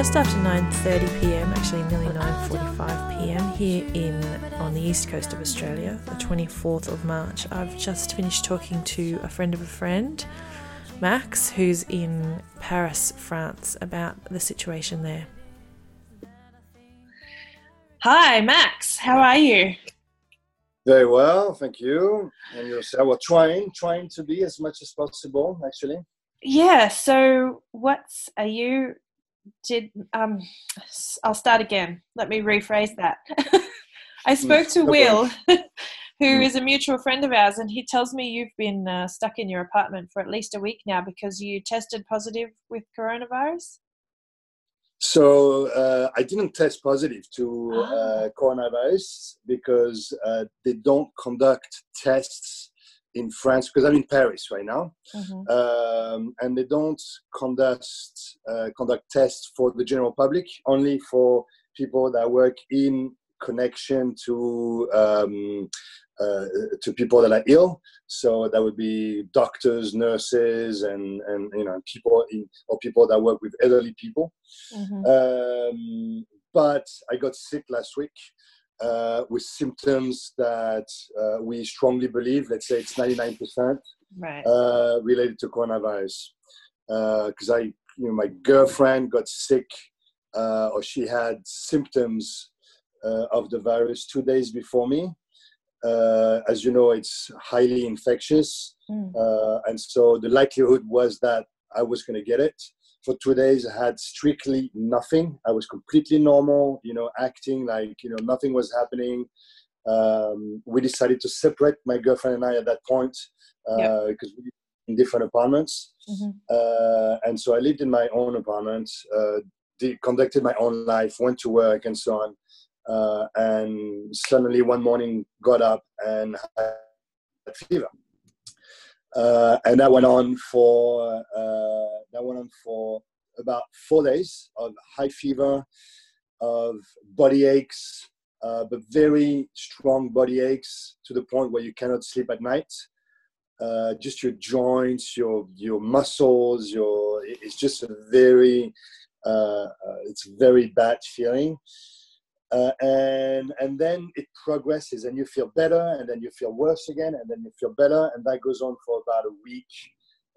just after 9:30 p.m., actually nearly 9:45 p.m. here in on the east coast of Australia, the 24th of March. I've just finished talking to a friend of a friend, Max, who's in Paris, France, about the situation there. Hi, Max. How are you? Very well, thank you. And yourself? Well, trying, trying to be as much as possible, actually. Yeah. So, what's are you? Did um? I'll start again. Let me rephrase that. I spoke to Will, who hmm. is a mutual friend of ours, and he tells me you've been uh, stuck in your apartment for at least a week now because you tested positive with coronavirus. So uh, I didn't test positive to ah. uh, coronavirus because uh, they don't conduct tests in France because I'm in Paris right now, mm-hmm. um, and they don't conduct uh, conduct tests for the general public, only for people that work in connection to um, uh, to people that are ill. So that would be doctors, nurses, and and you know people in, or people that work with elderly people. Mm-hmm. Um, but I got sick last week uh, with symptoms that uh, we strongly believe, let's say it's 99% right. uh, related to coronavirus. Because uh, I, you know, my girlfriend got sick uh, or she had symptoms uh, of the virus two days before me. as you know, it's highly infectious. Mm. and so the likelihood was that I was going to get it for two days I had strictly nothing. I was completely normal, you know, acting like you know nothing was happening. Um, we decided to separate my girlfriend and I at that point because uh, yep. we lived in different apartments, mm-hmm. uh, and so I lived in my own apartment, uh, did, conducted my own life, went to work, and so on. Uh, and suddenly one morning got up and had fever uh, and that went on for uh, that went on for about four days of high fever, of body aches, uh, but very strong body aches to the point where you cannot sleep at night. Uh, just your joints, your your muscles, your it's just a very uh, uh, it's a very bad feeling uh, and and then it progresses and you feel better and then you feel worse again and then you feel better. And that goes on for about a week.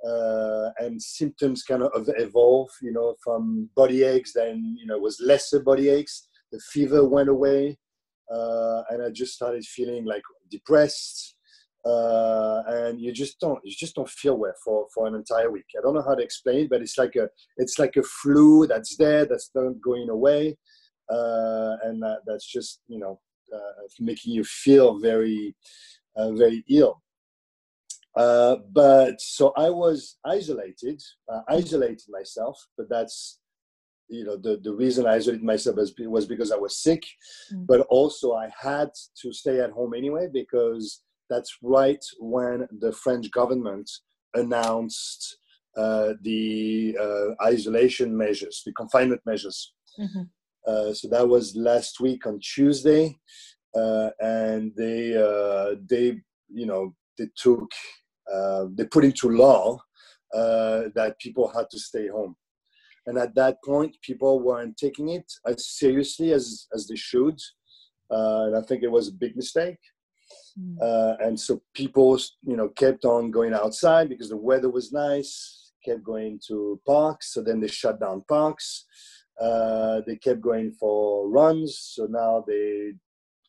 Uh, and symptoms kind of evolve you know from body aches then you know it was lesser body aches. The fever went away. Uh, and i just started feeling like depressed. Uh, and you just don't you just don't feel well for for an entire week. I don't know how to explain it but it's like a it's like a flu that's there that's not going away uh, and that, that's just you know uh, making you feel very uh, very ill. Uh, but so I was isolated, uh, isolated myself. But that's you know the, the reason I isolated myself was, was because I was sick, mm. but also I had to stay at home anyway because that's right when the French government announced uh, the uh, isolation measures, the confinement measures. Mm-hmm. Uh, so that was last week on Tuesday, uh, and they uh, they you know they took uh, they put into law uh, that people had to stay home, and at that point people weren't taking it as seriously as as they should, and I think it was a big mistake. Mm. and so people, you know, kept on going outside because the weather was nice. Kept going to parks, so then they shut down parks. Uh, they kept going for runs, so now they,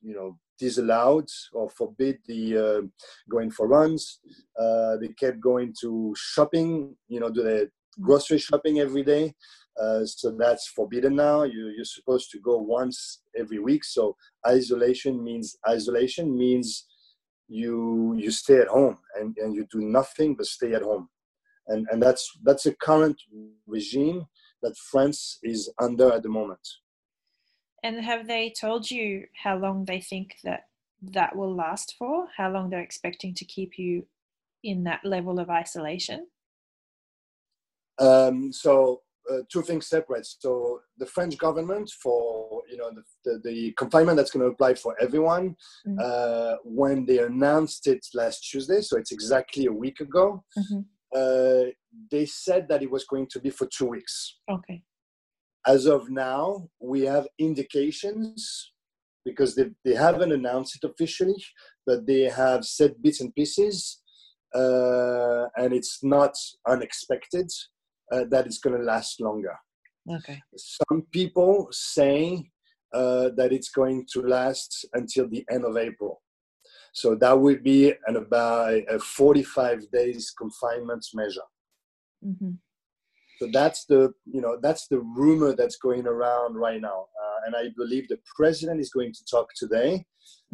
you know, disallowed or forbid the uh, going for runs. Uh, they kept going to shopping, you know, do the grocery shopping every day. Uh, so that's forbidden now. You, you're supposed to go once every week. So isolation means isolation means you you stay at home and, and you do nothing but stay at home. And and that's that's a current regime that France is under at the moment. And have they told you how long they think that that will last for? How long they're expecting to keep you in that level of isolation? Um, so uh, two things separate. So the French government for you know the, the, the confinement that's going to apply for everyone mm-hmm. uh, when they announced it last Tuesday, so it's exactly a week ago. Mm-hmm. Uh, they said that it was going to be for two weeks. Okay. as of now, we have indications because they, they haven't announced it officially, but they have said bits and pieces, uh, and it's not unexpected uh, that it's going to last longer. Okay. Some people say uh, that it's going to last until the end of April. So that would be an about a 45 days confinement measure. Mm-hmm. So that's the you know that's the rumor that's going around right now, uh, and I believe the president is going to talk today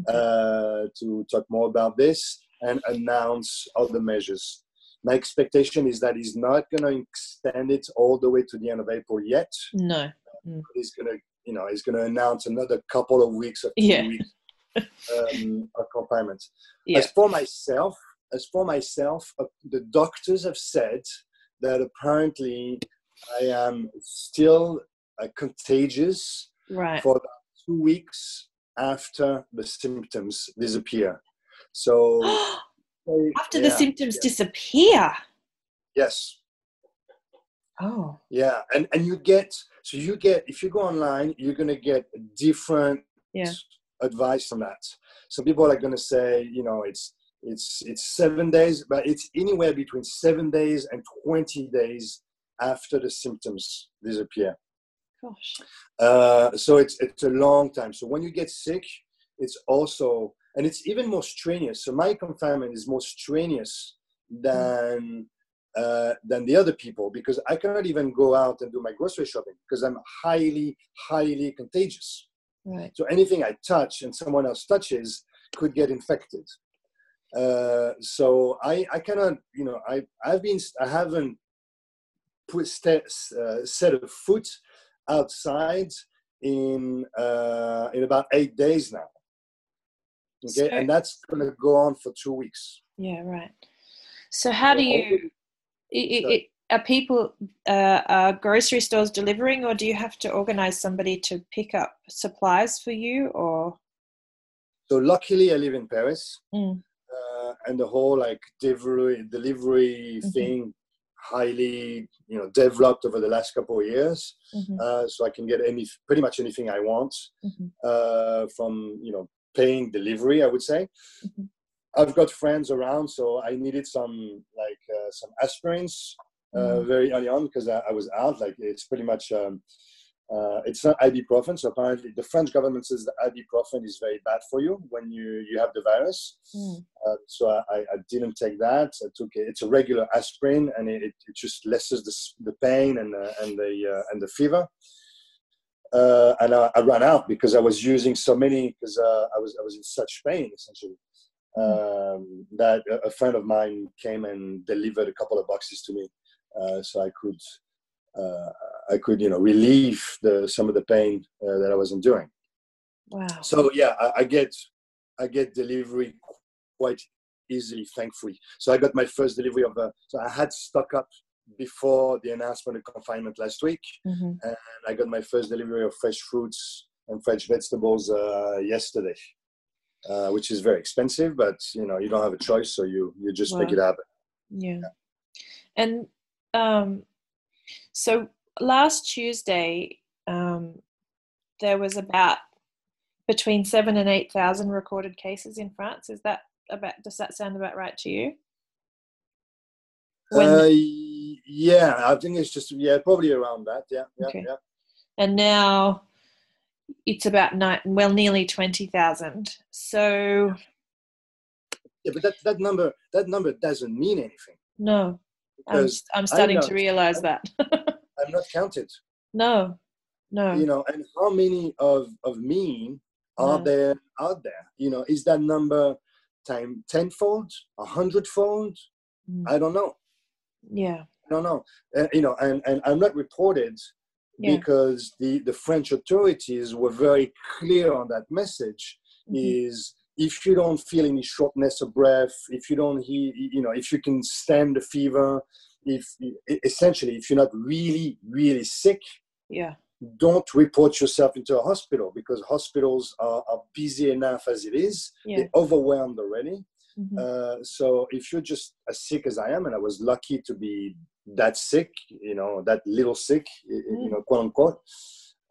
uh, to talk more about this and announce other measures. My expectation is that he's not going to extend it all the way to the end of April yet. No, mm. he's going to you know he's going to announce another couple of weeks of yeah. weeks um, of confinement. Yeah. As for myself, as for myself, uh, the doctors have said that apparently I am still uh, contagious right. for two weeks after the symptoms disappear. So after yeah, the symptoms yeah. disappear. Yes. Oh. Yeah, and and you get so you get if you go online, you're gonna get different Yeah. Advice from that. Some people are gonna say, you know, it's it's it's seven days, but it's anywhere between seven days and twenty days after the symptoms disappear. Gosh. Uh, so it's it's a long time. So when you get sick, it's also and it's even more strenuous. So my confinement is more strenuous than uh, than the other people because I cannot even go out and do my grocery shopping because I'm highly highly contagious. Right. So anything I touch and someone else touches could get infected. Uh, so I, I cannot, you know, I, I've been, I haven't put steps, uh, set a foot outside in, uh, in about eight days now. Okay. So- and that's going to go on for two weeks. Yeah. Right. So how do you? hopefully- i i Sorry. i are people uh, are grocery stores delivering, or do you have to organize somebody to pick up supplies for you? Or So luckily I live in Paris Mm. uh, and the whole like delivery, delivery Mhm. thing highly, you know, developed over the last couple of years. Mhm, uh, so I can get any pretty much anything I want mhm, uh, from you know paying delivery. I would say. Mhm. I've got friends around, so I needed some like uh, some aspirins Mm. very early on because I, I was out. Like it's pretty much um, uh, it's not ibuprofen. So apparently the French government says that ibuprofen is very bad for you when you you have the virus. mm. Uh, so I, I didn't take that. I took it. It's a regular aspirin, and it, it just lessens the, the pain and uh, and the uh, and the fever. Uh, and I, I ran out because I was using so many because uh, I was I was in such pain essentially um, that a, friend of mine came and delivered a couple of boxes to me, uh, so I could uh, I could you know relieve the some of the pain uh, that I was enduring. Wow. So yeah, I, I get I get delivery quite easily, thankfully. So I got my first delivery of a. So I had stock up before the announcement of confinement last week, Mhm. and I got my first delivery of fresh fruits and fresh vegetables uh, yesterday, uh, which is very expensive, but you know you don't have a choice, so you you just make it happen. Yeah. And um, so last Tuesday, um, there was about between seven and eight thousand recorded cases in France. Is that about? Does that sound about right to you? When- uh, yeah, I think it's just yeah, probably around that. Yeah, yeah, Okay. yeah. and now it's about nine, well, nearly twenty thousand. So Yeah, but that, that number that number doesn't mean anything no, because I'm starting know. to realize that. I'm not counted. no, no. you know and how many of of me are No. there out there you know is that number time tenfold a hundredfold Mm. i don't know yeah, i don't know uh, you know and and i'm not reported yeah. because the the french authorities were very clear on that message Mhm. is if you don't feel any shortness of breath if you don't he you know if you can stand the fever if essentially if you're not really really sick yeah. don't report yourself into a hospital because hospitals are, are busy enough as it is. Yeah. They're overwhelmed already. Mm-hmm. Uh, so if you're just as sick as I am, and I was lucky to be that sick, you know, that little sick, mm. you know, quote unquote,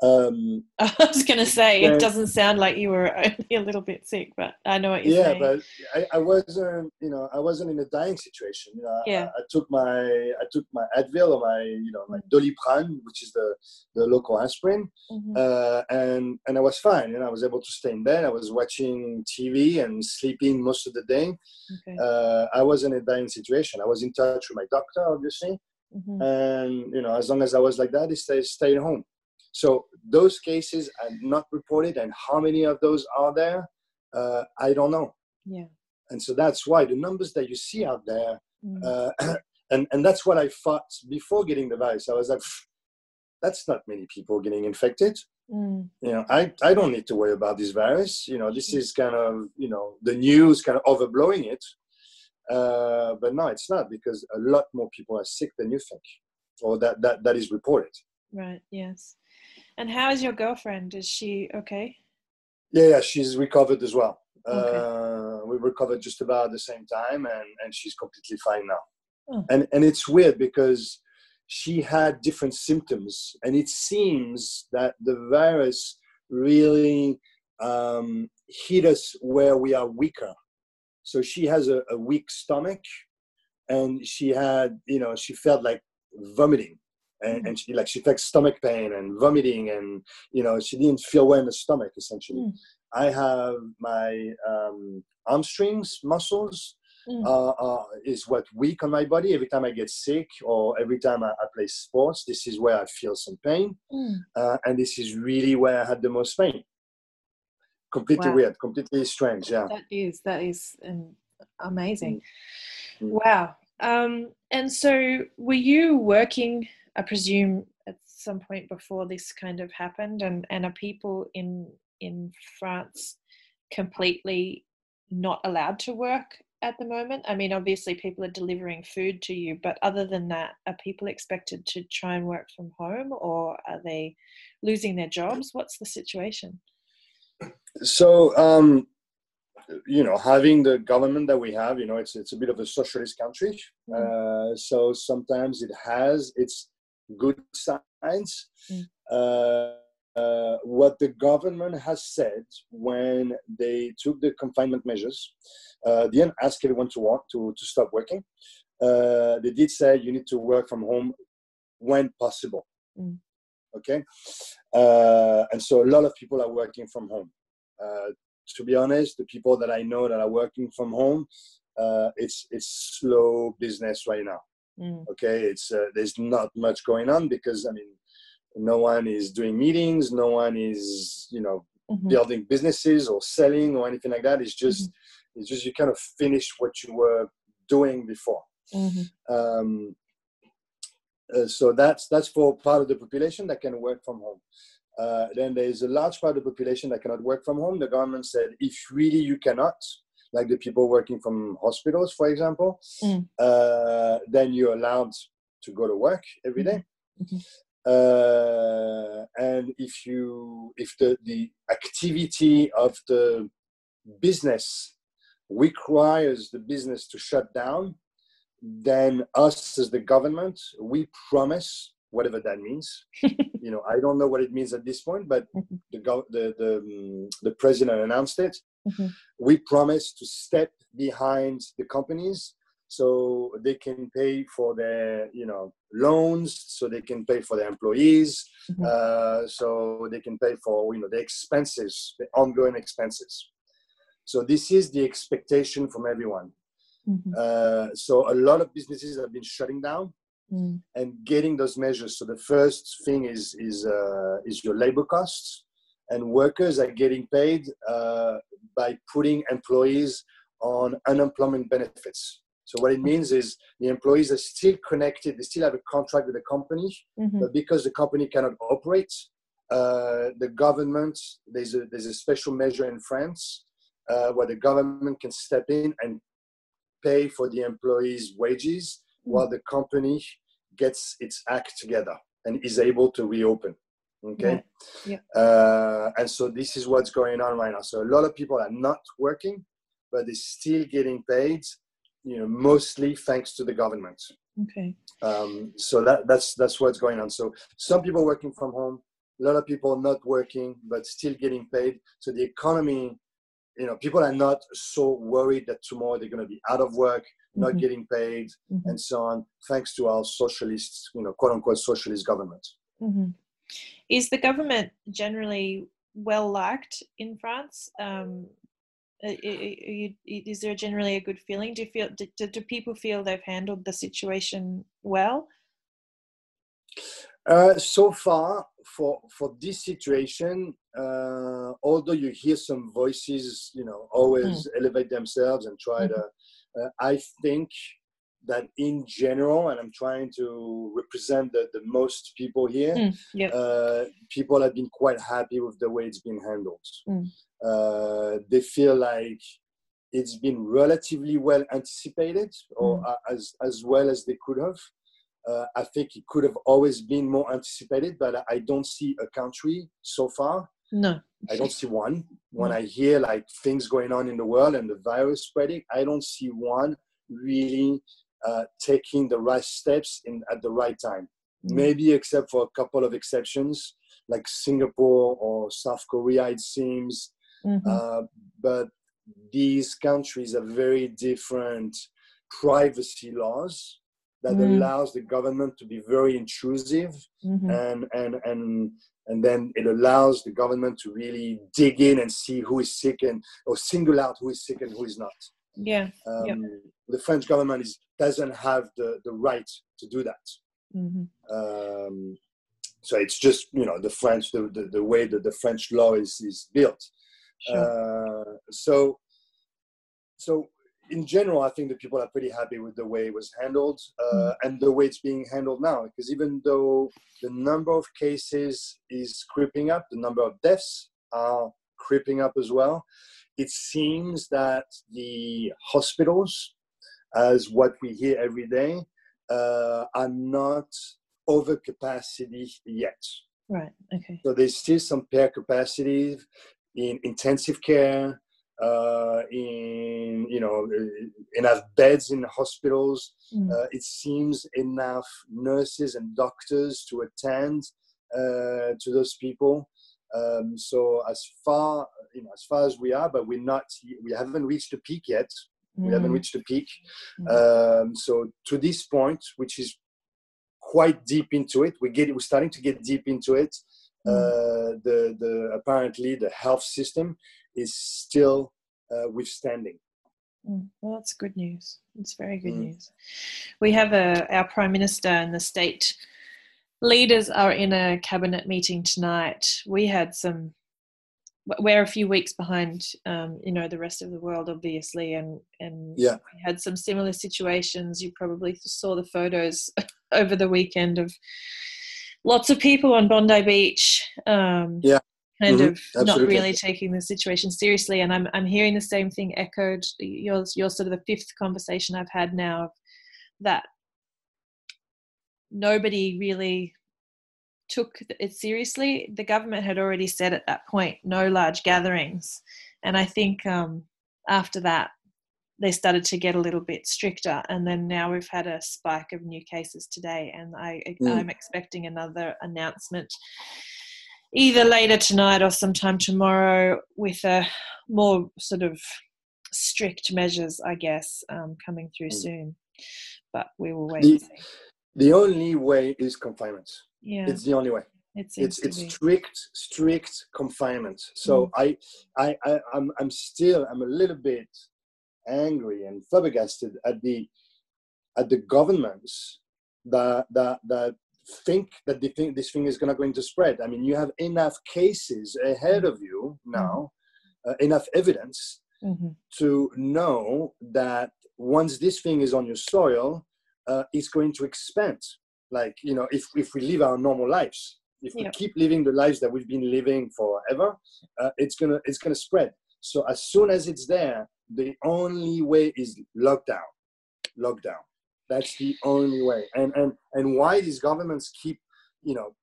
um, I was going to say it doesn't sound like you were only a little bit sick, but I know what you're yeah, saying. Yeah, but I, I, wasn't, you know, I wasn't in a dying situation. You know, yeah. I, I, took my, I took my Advil or my, you know, my. Doliprane, which is the the local aspirin, mm-hmm. uh, and and I was fine. And I was able to stay in bed. I was watching TV and sleeping most of the day. Okay. Uh, I wasn't in a dying situation. I was in touch with my doctor, obviously, mm-hmm. and you know, as long as I was like that, I stayed stayed home. So those cases are not reported, and how many of those are there? Uh, I don't know. Yeah. And so that's why the numbers that you see out there, mm. uh, and and that's what I thought before getting the virus. I was like, that's not many people getting infected. Mm. You know, I, I don't need to worry about this virus. You know, this is kind of, you know, the news kind of overblowing it. Uh, but no, it's not because a lot more people are sick than you think, or that, that, that is reported. Right, yes. And how is your girlfriend? Is she okay? Yeah, yeah, she's recovered as well. Okay. Uh, we recovered just about at the same time, and and she's completely fine now. Oh. And and it's weird because she had different symptoms, and it seems that the virus really um, hit us where we are weaker. So she has a, a weak stomach, and she had, you know, she felt like vomiting and, mm. and she like she felt stomach pain and vomiting and you know she didn't feel well in the stomach essentially mm. i have my um, hamstrings muscles mm. uh, uh, is what weak on my body every time i get sick or every time i, I play sports this is where i feel some pain mm. uh, and this is really where i had the most pain completely wow. weird completely strange yeah that is that is um, amazing mm. Mm. wow um, and so were you working I presume at some point before this kind of happened, and and are people in in France completely not allowed to work at the moment? I mean, obviously people are delivering food to you, but other than that, are people expected to try and work from home, or are they losing their jobs? What's the situation? So. Um you know, having the government that we have, you know, it's it's a bit of a socialist country. Mm. Uh, so sometimes it has its good signs. Mm. Uh, uh, what the government has said when they took the confinement measures, uh, they didn't ask everyone to work to, to stop working. Uh, they did say you need to work from home when possible. Mm. Okay, uh, and so a lot of people are working from home. Uh, to be honest, the people that I know that are working from home, it's it's slow business right now. Mm. Okay, it's uh, there's not much going on because I mean, no one is doing meetings, no one is you know mm-hmm. building businesses or selling or anything like that. It's just mm-hmm. it's just you kind of finish what you were doing before. Mm-hmm. Um, uh, so that's that's for part of the population that can work from home. Uh, then there is a large part of the population that cannot work from home. The government said if really you cannot, like the people working from hospitals, for example, mm. uh, then you're allowed to go to work every day. Mm-hmm. Uh, and if you if the, the activity of the business requires the business to shut down, then us as the government, we promise whatever that means. you know, I don't know what it means at this point, but mm-hmm. the the the, um, the president announced it. Mm-hmm. We promise to step behind the companies so they can pay for their you know loans so they can pay for their employees mm-hmm. uh, so they can pay for you know the expenses the ongoing expenses so this is the expectation from everyone mm-hmm. uh, so a lot of businesses have been shutting down mm. and getting those measures so the first thing is is uh, is your labor costs and workers are getting paid uh, by putting employees on unemployment benefits. So what it means is the employees are still connected; they still have a contract with the company, mm-hmm. but because the company cannot operate, uh, the government there's a there's a special measure in France uh, where the government can step in and pay for the employees' wages. While the company gets its act together and is able to reopen okay yeah. yeah. Uh, and so this is what's going on right now so a lot of people are not working but they're still getting paid. You know, mostly thanks to the government. Okay. Um, so that that's that's what's going on. So some people working from home, a lot of people not working but still getting paid. So the economy, you know, people are not so worried that tomorrow they're going to be out of work, not Mhm. getting paid, Mhm. and so on, thanks to our socialist, you know, quote unquote socialist government. hmm Is the government generally well liked in France? Um, is there generally a good feeling? Do you feel do, do people feel they've handled the situation well? Uh, so far, for for this situation, uh, although you hear some voices, you know, always elevate themselves and try Mhm. to, I think that in general, and I'm trying to represent the, the most people here, Mm, yeah. uh, people have been quite happy with the way it's been handled. Mm. Uh, they feel like it's been relatively well anticipated, or Mm. uh, as as well as they could have. Uh, I think it could have always been more anticipated, but I don't see a country so far. No. I don't see one. When I hear like things going on in the world and the virus spreading, I don't see one really uh, taking the right steps in at the right time. Mm. Maybe except for a couple of exceptions, like Singapore or South Korea, it seems. Mhm. Uh, but these countries have very different privacy laws that Mm. allows the government to be very intrusive Mhm. and and and and then it allows the government to really dig in and see who is sick and or single out who is sick and who is not. Yeah. Um, Yep. The French government is, doesn't have the, the right to do that. hmm Um, so it's just you know the French the, the, the way that the French law is is built. Sure. Uh, so so in general, I think the people are pretty happy with the way it was handled uh, and the way it's being handled now. Because even though the number of cases is creeping up, the number of deaths are creeping up as well. It seems that the hospitals, as what we hear every day, uh, are not over capacity yet. right. Okay. So there's still some pair capacity in intensive care, uh, in you know enough beds in hospitals. Mm. Uh, it seems enough nurses and doctors to attend uh, to those people. Um, so as far you know, as far as we are, but we're not. We haven't reached the peak yet. We haven't Mm. reached the peak. Mm. Um, so to this point, which is quite deep into it, we get we're starting to get deep into it. Mm. Uh, the the apparently the health system is still uh, withstanding. Mm, Well, that's good news. It's very good Mm. news. We have a our prime minister and the state leaders are in a cabinet meeting tonight. We had some. We're a few weeks behind, um, you know, the rest of the world, obviously, and and Yeah. we had some similar situations. You probably saw the photos over the weekend of lots of people on Bondi Beach. Um, Yeah. Kind Mhm, of not really taking the situation seriously and I'm I'm hearing the same thing echoed. You're you're sort of the fifth conversation I've had now of that nobody really took it seriously. The government had already said at that point no large gatherings. And I think um, after that they started to get a little bit stricter and then now we've had a spike of new cases today and I Mm. I'm expecting another announcement either later tonight or sometime tomorrow with a more sort of strict measures, I guess, um, coming through Mm. soon. But we will wait The- and see. The only way is confinement. Yeah, It's the only way. it It's it's be. strict strict confinement. So Mm. I I I I'm I'm still I'm a little bit angry and flabbergasted at the at the governments that that that think that they think this thing is gonna going to spread. I mean, you have enough cases ahead of you now, uh, enough evidence Mhm. to know that once this thing is on your soil, uh, it's going to expand. Like you know, if if we live our normal lives, if we Yeah. keep living the lives that we've been living forever, uh, it's gonna it's gonna spread. So as soon as it's there, the only way is lockdown. Lockdown. That's the only way. And and and why these governments keep, you know,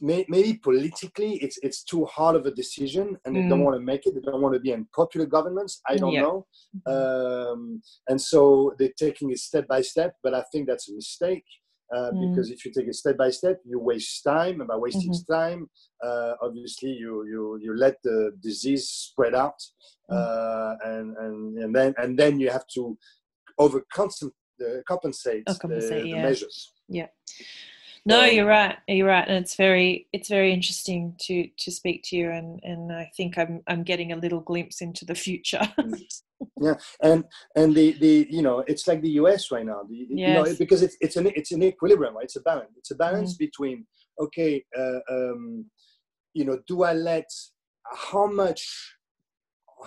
may, maybe politically it's it's too hard of a decision and they Mm. don't want to make it they don't want to be unpopular governments i don't Yeah. know um, and so they're taking it step by step but i think that's a mistake uh, Mm. because if you take it step by step you waste time and by wasting Mm-hmm. time uh, obviously you, you you let the disease spread out Mm. uh, and, and and then and then you have to over compensate, Oh, compensate, the, yeah. the measures Yeah. No, So- you're right. You're right, and it's very it's very interesting to to speak to you, and and I think I'm I'm getting a little glimpse into the future. Yeah, and and the the you know it's like the US right now the, you know because it's it's an it's an equilibrium right it's a balance it's a balance Mm. between okay uh, um, you know do I let how much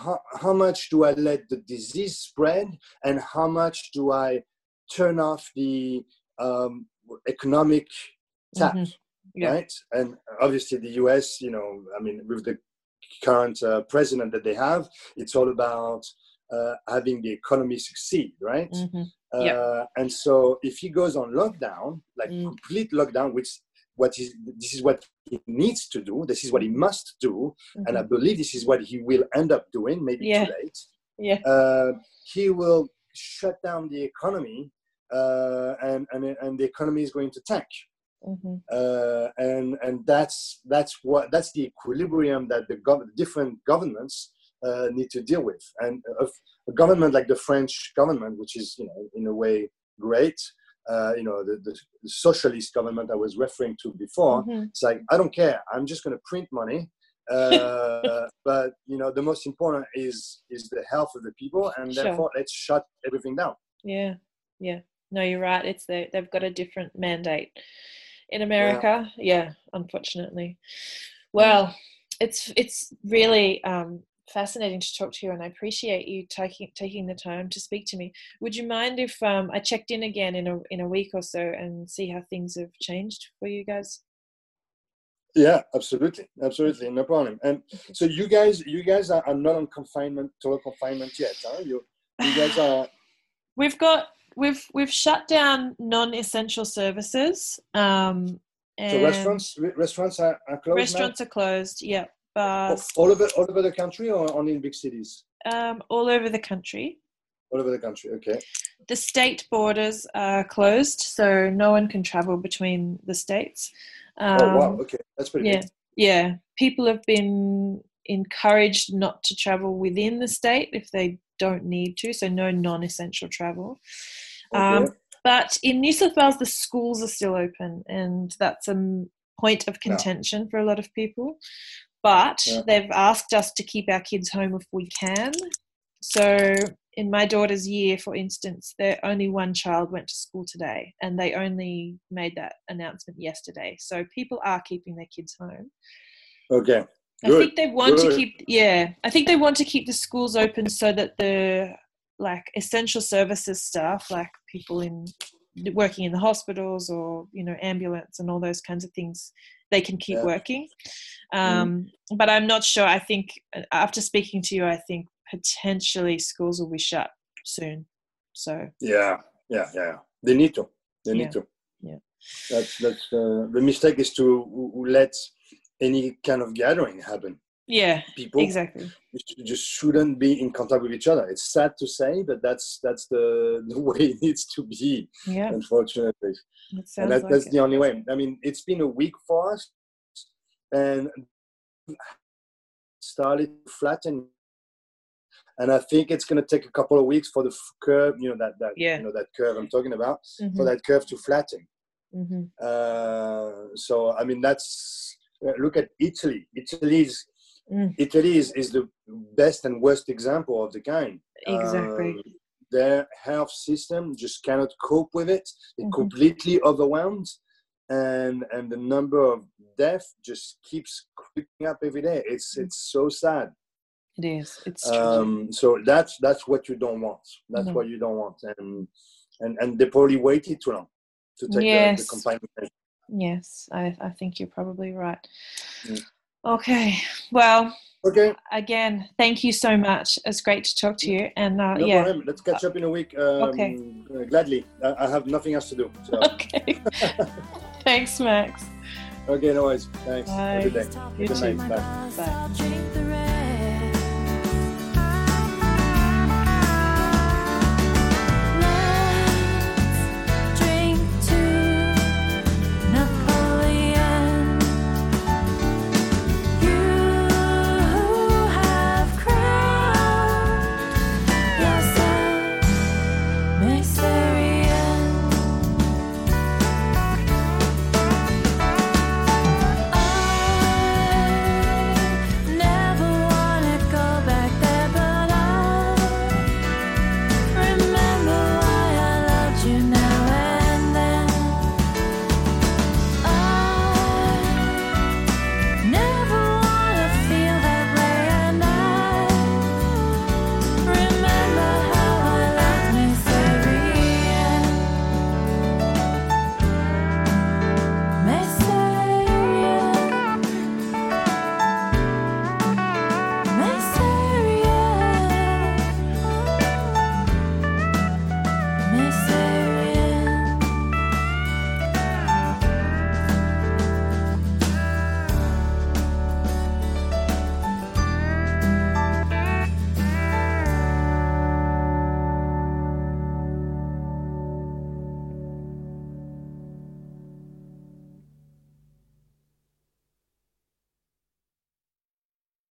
how, how much do I let the disease spread and how much do I turn off the um, economic tap Mhm. Yeah. right? And obviously, the US, you know, I mean, with the current uh, president that they have, it's all about uh, having the economy succeed, right? Mhm. Yeah. Uh, and so, if he goes on lockdown, like Mm. complete lockdown, which what is this is what he needs to do, this is what he must do, and I Mhm. believe this is what he will end up doing. Maybe Yeah. too late. Yeah. Uh, he will shut down the economy, uh, and, and and the economy is going to tank Mhm. uh, and and that's that's what that's the equilibrium that the gov- different governments uh, need to deal with. And a, a government like the French government, which is you know in a way great, uh, you know the, the, socialist government I was referring to before. Mhm. It's like I don't care. I'm just going to print money. Uh, but you know the most important is is the health of the people, and Sure. therefore let's shut everything down. Yeah. Yeah. No, you're right. It's the, they've got a different mandate in America. Yeah, unfortunately. Well, it's it's really um, fascinating to talk to you, and I appreciate you taking taking the time to speak to me. Would you mind if um, I checked in again in a in a week or so and see how things have changed for you guys? Yeah, absolutely, absolutely, no problem. And so you guys, you guys are, are not on confinement, total confinement yet, huh? You, you guys are. We've got we've we've shut down non-essential services. Um, and So restaurants, re- restaurants are, are closed restaurants are closed. Yeah, now. bars all over, all over the country, or only in big cities? um, all over the country. All over the country. Okay. The state borders are closed, so no one can travel between the states. Um, oh wow. Okay, that's pretty yeah, good. yeah. People have been encouraged not to travel within the state if they don't need to, so no non-essential travel. Um, but in New South Wales, the schools are still open, and that's a point of Yeah. contention for a lot of people. But Yeah. they've asked us to keep our kids home if we can. So, in my daughter's year, for instance, there only one child went to school today, and they only made that announcement yesterday. So, people are keeping their kids home. Okay. I Good. think they want to keep yeah, I think they want to keep the schools open so that the like essential services staff, like people in working in the hospitals or you know ambulance and all those kinds of things, they can keep Yeah. working. Mm-hmm. Um, But I'm not sure. I think uh, after speaking to you, I think potentially schools will be shut soon. So Yeah. Yeah. Yeah. They need to. They need Yeah. to. Yeah. That's that's uh, the mistake is to let any kind of gathering happen. yeah, People exactly. just shouldn't be in contact with each other. It's sad to say, but that's that's the the way it needs to be. Yeah, Unfortunately, and that, like that's it. the only way. I mean, it's been a week for us, and started to flatten. And I think it's going to take a couple of weeks for the f- curve, you know, that that Yeah. you know that curve I'm talking about, for Mhm, that curve to flatten. mhm. Uh, so I mean, that's look at Italy. Italy's Mm. Italy is, is the best and worst example of the kind. Exactly. Um, their health system just cannot cope with it. They're Mhm. completely overwhelmed, and and the number of death just keeps creeping up every day. It's Mm. it's so sad. It is. It's true. Um, so that's that's what you don't want. That's No. what you don't want, and and and they probably waited too long to take the, the Yes. confinement. measure. Yes, I, I think you're probably right. Mm. Okay, well, Okay, again, thank you so much. It's great to talk to you. And uh, no yeah, problem. Let's catch up in a week. Um, Okay. uh, Gladly. I, I have nothing else to do. So. okay. Thanks, Max. Okay, no worries. Thanks. Bye. Have a good day. You Good too. night. Bye. Bye.